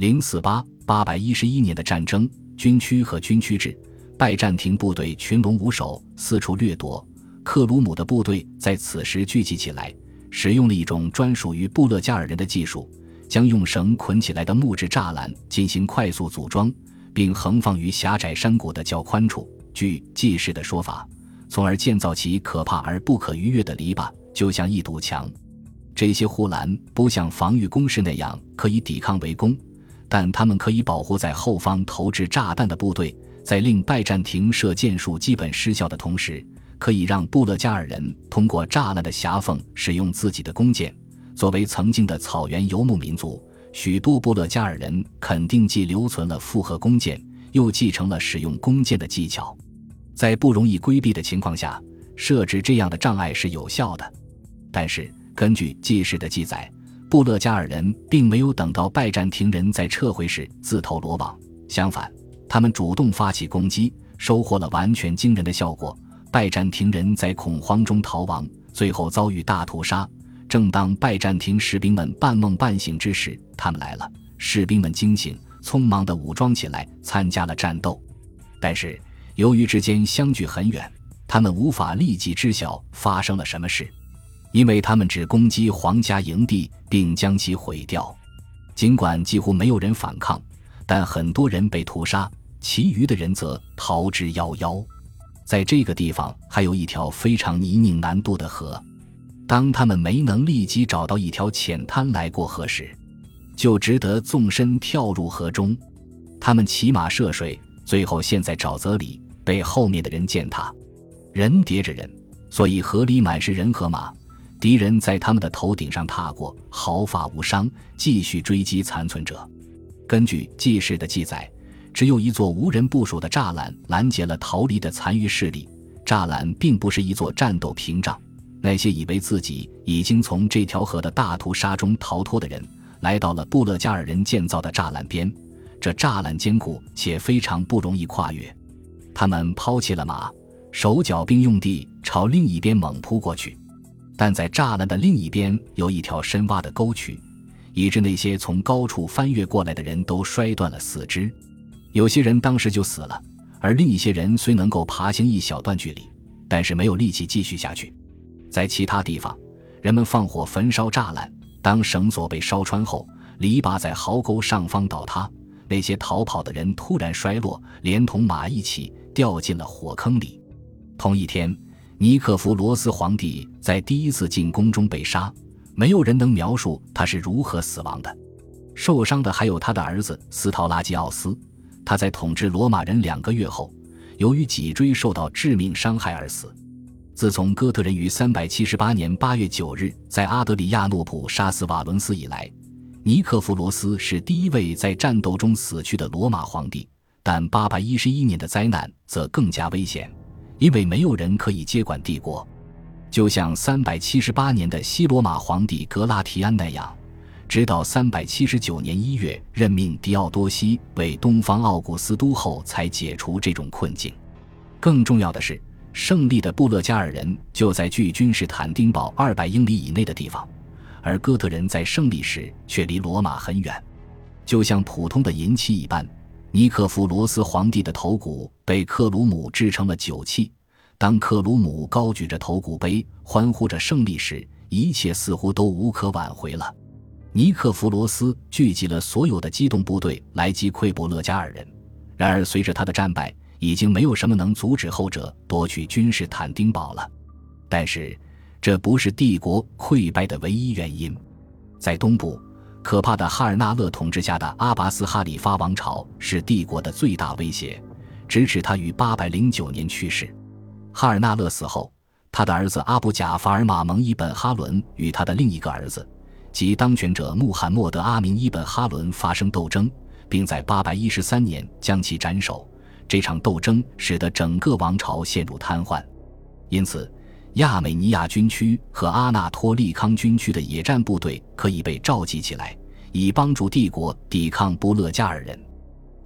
零四八八百一十一年的战争，军区和军区制，拜占庭部队群龙无首，四处掠夺。克鲁姆的部队在此时聚集起来，使用了一种专属于布勒加尔人的技术，将用绳捆起来的木质栅栏进行快速组装，并横放于狭窄山谷的较宽处。据记事的说法，从而建造起可怕而不可逾越的篱笆，就像一堵墙。这些护栏不像防御工事那样可以抵抗围攻，但他们可以保护在后方投掷炸弹的部队，在令拜占庭射箭术基本失效的同时。可以让布勒加尔人通过栅栏的狭缝使用自己的弓箭。作为曾经的草原游牧民族，许多布勒加尔人肯定既留存了复合弓箭，又继承了使用弓箭的技巧。在不容易规避的情况下，设置这样的障碍是有效的。但是，根据记事的记载，布勒加尔人并没有等到拜占庭人在撤回时自投罗网，相反，他们主动发起攻击，收获了完全惊人的效果。拜占庭人在恐慌中逃亡，最后遭遇大屠杀。正当拜占庭士兵们半梦半醒之时，他们来了。士兵们惊醒，匆忙地武装起来，参加了战斗。但是由于之间相距很远，他们无法立即知晓发生了什么事，因为他们只攻击皇家营地并将其毁掉。尽管几乎没有人反抗，但很多人被屠杀，其余的人则逃之夭夭。在这个地方还有一条非常泥泞难渡的河，当他们没能立即找到一条浅滩来过河时，就只得纵身跳入河中。他们骑马涉水，最后陷在沼泽里，被后面的人践踏。人叠着人，所以河里满是人和马。敌人在他们的头顶上踏过，毫发无伤，继续追击残存者。根据记事的记载。只有一座无人部署的栅栏拦截了逃离的残余势力。栅栏并不是一座战斗屏障。那些以为自己已经从这条河的大屠杀中逃脱的人，来到了布勒加尔人建造的栅栏边。这栅栏坚固且非常不容易跨越。他们抛弃了马，手脚并用地朝另一边猛扑过去。但在栅栏的另一边有一条深挖的沟渠，以致那些从高处翻越过来的人都摔断了四肢。有些人当时就死了，而另一些人虽能够爬行一小段距离，但是没有力气继续下去。在其他地方，人们放火焚烧栅栏，当绳索被烧穿后，篱笆在壕沟上方倒塌，那些逃跑的人突然摔落，连同马一起掉进了火坑里。同一天，尼克弗罗斯皇帝在第一次进宫中被杀，没有人能描述他是如何死亡的。受伤的还有他的儿子斯陶拉基奥斯。他在统治罗马人两个月后，由于脊椎受到致命伤害而死。自从哥特人于三百七十八年八月九日在阿德里亚诺普杀死瓦伦斯以来，尼克弗罗斯是第一位在战斗中死去的罗马皇帝。但八百一十一年的灾难则更加危险，因为没有人可以接管帝国，就像三百七十八年的西罗马皇帝格拉提安那样。直到三百七十九年一月任命狄奥多西为东方奥古斯都后，才解除这种困境。更重要的是，胜利的布勒加尔人就在距君士坦丁堡二百英里以内的地方，而哥特人在胜利时却离罗马很远，就像普通的银器一般。尼克弗罗斯皇帝的头骨被克鲁姆制成了酒器。当克鲁姆高举着头骨杯，欢呼着胜利时，一切似乎都无可挽回了。尼克弗罗斯聚集了所有的机动部队来击溃布勒加尔人，然而随着他的战败，已经没有什么能阻止后者夺取君士坦丁堡了。但是，这不是帝国溃败的唯一原因。在东部，可怕的哈尔纳勒统治下的阿拔斯哈里发王朝是帝国的最大威胁，直至他于809年去世。哈尔纳勒死后，他的儿子阿布贾法尔马蒙伊本哈伦与他的另一个儿子。及当权者穆罕默德阿明伊本哈伦发生斗争，并在813年将其斩首。这场斗争使得整个王朝陷入瘫痪，因此亚美尼亚军区和阿纳托利康军区的野战部队可以被召集起来，以帮助帝国抵抗布勒加尔人。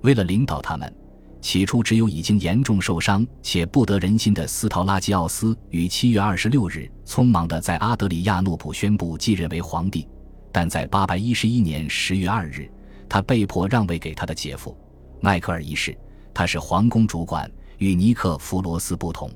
为了领导他们，起初只有已经严重受伤且不得人心的斯陶拉基奥斯于7月26日匆忙地在阿德里亚诺普宣布继任为皇帝。但在811年10月2日，他被迫让位给他的姐夫迈克尔一世，他是皇宫主管，与尼克弗罗斯不同。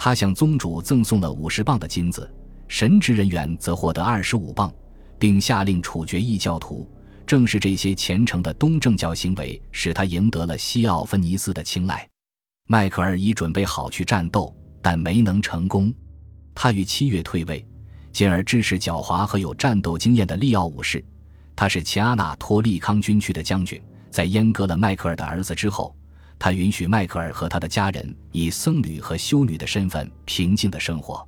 他向宗主赠送了五十磅的金子，神职人员则获得二十五磅，并下令处决异教徒。正是这些虔诚的东正教行为，使他赢得了西奥芬尼斯的青睐。迈克尔已准备好去战斗，但没能成功。他于七月退位，进而支持狡猾和有战斗经验的利奥五世。他是齐阿纳托利康军区的将军。在阉割了迈克尔的儿子之后，他允许迈克尔和他的家人以僧侣和修女的身份平静的生活。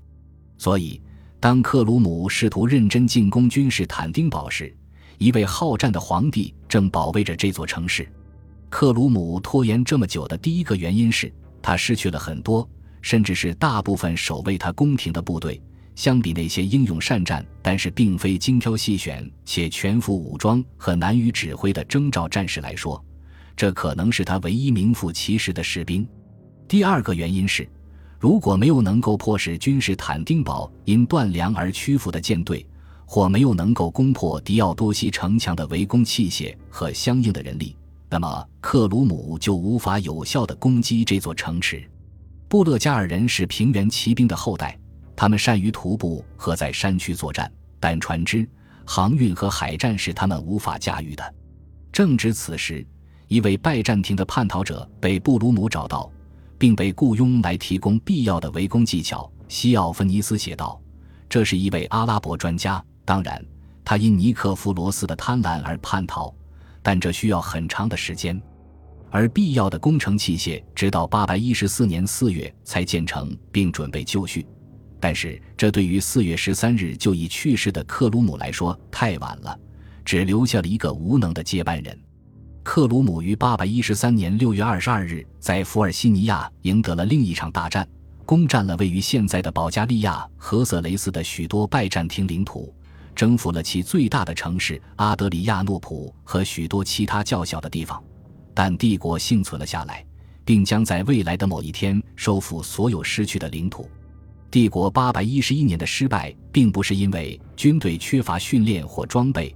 所以，当克鲁姆试图认真进攻君士坦丁堡时，一位好战的皇帝正保卫着这座城市。克鲁姆拖延这么久的第一个原因是他失去了很多，甚至是大部分守卫他宫廷的部队。相比那些英勇善战但是并非精挑细选且全副武装和难于指挥的征召战士来说，这可能是他唯一名副其实的士兵。第二个原因是，如果没有能够迫使君士坦丁堡因断粮而屈服的舰队。或没有能够攻破迪奥多西城墙的围攻器械和相应的人力，那么克鲁姆就无法有效地攻击这座城池。布勒加尔人是平原骑兵的后代，他们善于徒步和在山区作战，但船只、航运和海战是他们无法驾驭的。正值此时，一位拜占庭的叛逃者被布鲁姆找到，并被雇佣来提供必要的围攻技巧。西奥芬尼斯写道：“这是一位阿拉伯专家。”当然，他因尼克弗罗斯的贪婪而叛逃，但这需要很长的时间，而必要的工程器械直到八百一十四年四月才建成并准备就绪。但是，这对于四月十三日就已去世的克鲁姆来说太晚了，只留下了一个无能的接班人。克鲁姆于八百一十三年六月二十二日在弗尔西尼亚赢得了另一场大战，攻占了位于现在的保加利亚和色雷斯的许多拜占庭领土。征服了其最大的城市阿德里亚诺普和许多其他较小的地方，但帝国幸存了下来，并将在未来的某一天收复所有失去的领土。帝国八百一十一年的失败，并不是因为军队缺乏训练或装备，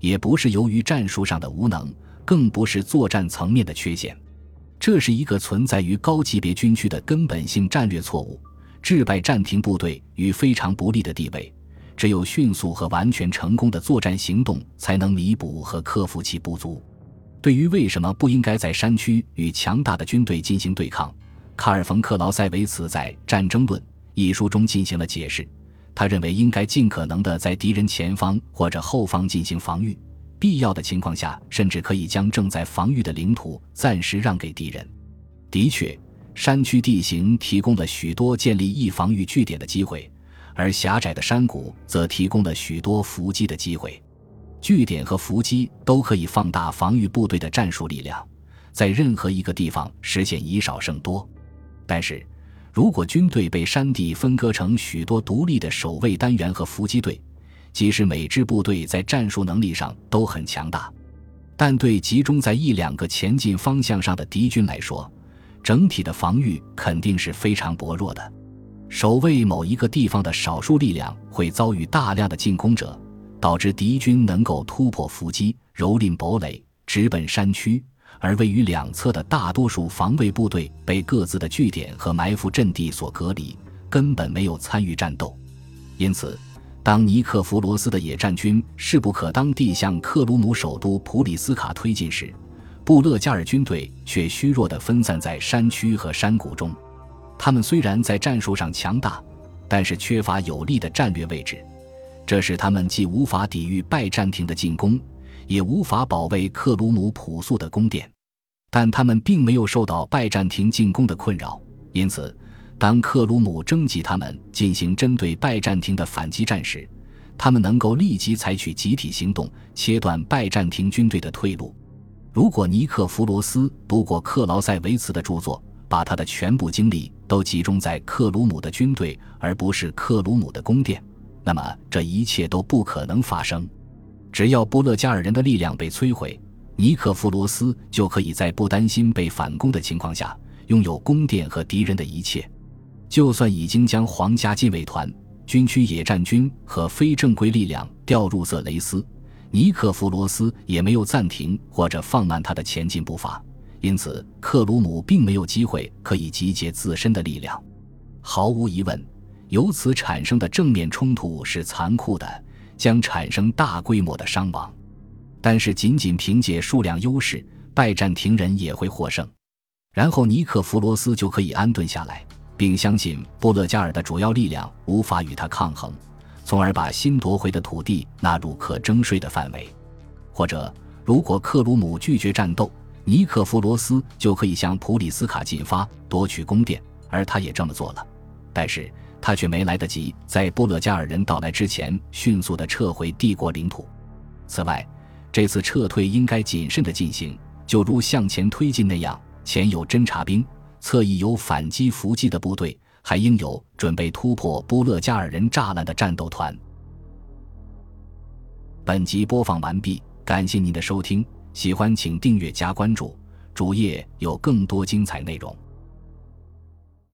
也不是由于战术上的无能，更不是作战层面的缺陷，这是一个存在于高级别军区的根本性战略错误，置败战停部队于非常不利的地位。只有迅速和完全成功的作战行动，才能弥补和克服其不足。对于为什么不应该在山区与强大的军队进行对抗，卡尔·冯·克劳塞维茨在《战争论》一书中进行了解释。他认为应该尽可能的在敌人前方或者后方进行防御，必要的情况下，甚至可以将正在防御的领土暂时让给敌人。的确，山区地形提供了许多建立易防御据点的机会。而狭窄的山谷则提供了许多伏击的机会，据点和伏击都可以放大防御部队的战术力量，在任何一个地方实现以少胜多。但是，如果军队被山地分割成许多独立的守卫单元和伏击队，即使每支部队在战术能力上都很强大，但对集中在一两个前进方向上的敌军来说，整体的防御肯定是非常薄弱的。守卫某一个地方的少数力量会遭遇大量的进攻者，导致敌军能够突破伏击、蹂躏堡垒，直奔山区；而位于两侧的大多数防卫部队被各自的据点和埋伏阵地所隔离，根本没有参与战斗。因此，当尼克弗罗斯的野战军势不可当地向克鲁姆首都普里斯卡推进时，布勒加尔军队却虚弱地分散在山区和山谷中。他们虽然在战术上强大，但是缺乏有利的战略位置，这使他们既无法抵御拜占庭的进攻，也无法保卫克鲁姆朴素的宫殿。但他们并没有受到拜占庭进攻的困扰，因此，当克鲁姆征集他们进行针对拜占庭的反击战时，他们能够立即采取集体行动，切断拜占庭军队的退路。如果尼克弗罗斯读过克劳塞维茨的著作，把他的全部精力都集中在克鲁姆的军队，而不是克鲁姆的宫殿，那么这一切都不可能发生。只要波勒加尔人的力量被摧毁，尼克弗罗斯就可以在不担心被反攻的情况下，拥有宫殿和敌人的一切。就算已经将皇家禁卫团、军区野战军和非正规力量调入色雷斯，尼克弗罗斯也没有暂停或者放慢他的前进步伐，因此克鲁姆并没有机会可以集结自身的力量。毫无疑问，由此产生的正面冲突是残酷的，将产生大规模的伤亡。但是，仅仅凭借数量优势，拜占庭人也会获胜，然后尼克弗罗斯就可以安顿下来，并相信布勒加尔的主要力量无法与他抗衡。从而把新夺回的土地纳入可征税的范围，或者，如果克鲁姆拒绝战斗，尼克弗罗斯就可以向普里斯卡进发，夺取宫殿，而他也这么做了。但是他却没来得及在布勒加尔人到来之前迅速地撤回帝国领土。此外，这次撤退应该谨慎地进行，就如向前推进那样，前有侦察兵，侧翼有反击伏击的部队。还应有准备突破波勒加尔人栅栏的战斗团。本集播放完毕，感谢您的收听，喜欢请订阅加关注，主页有更多精彩内容。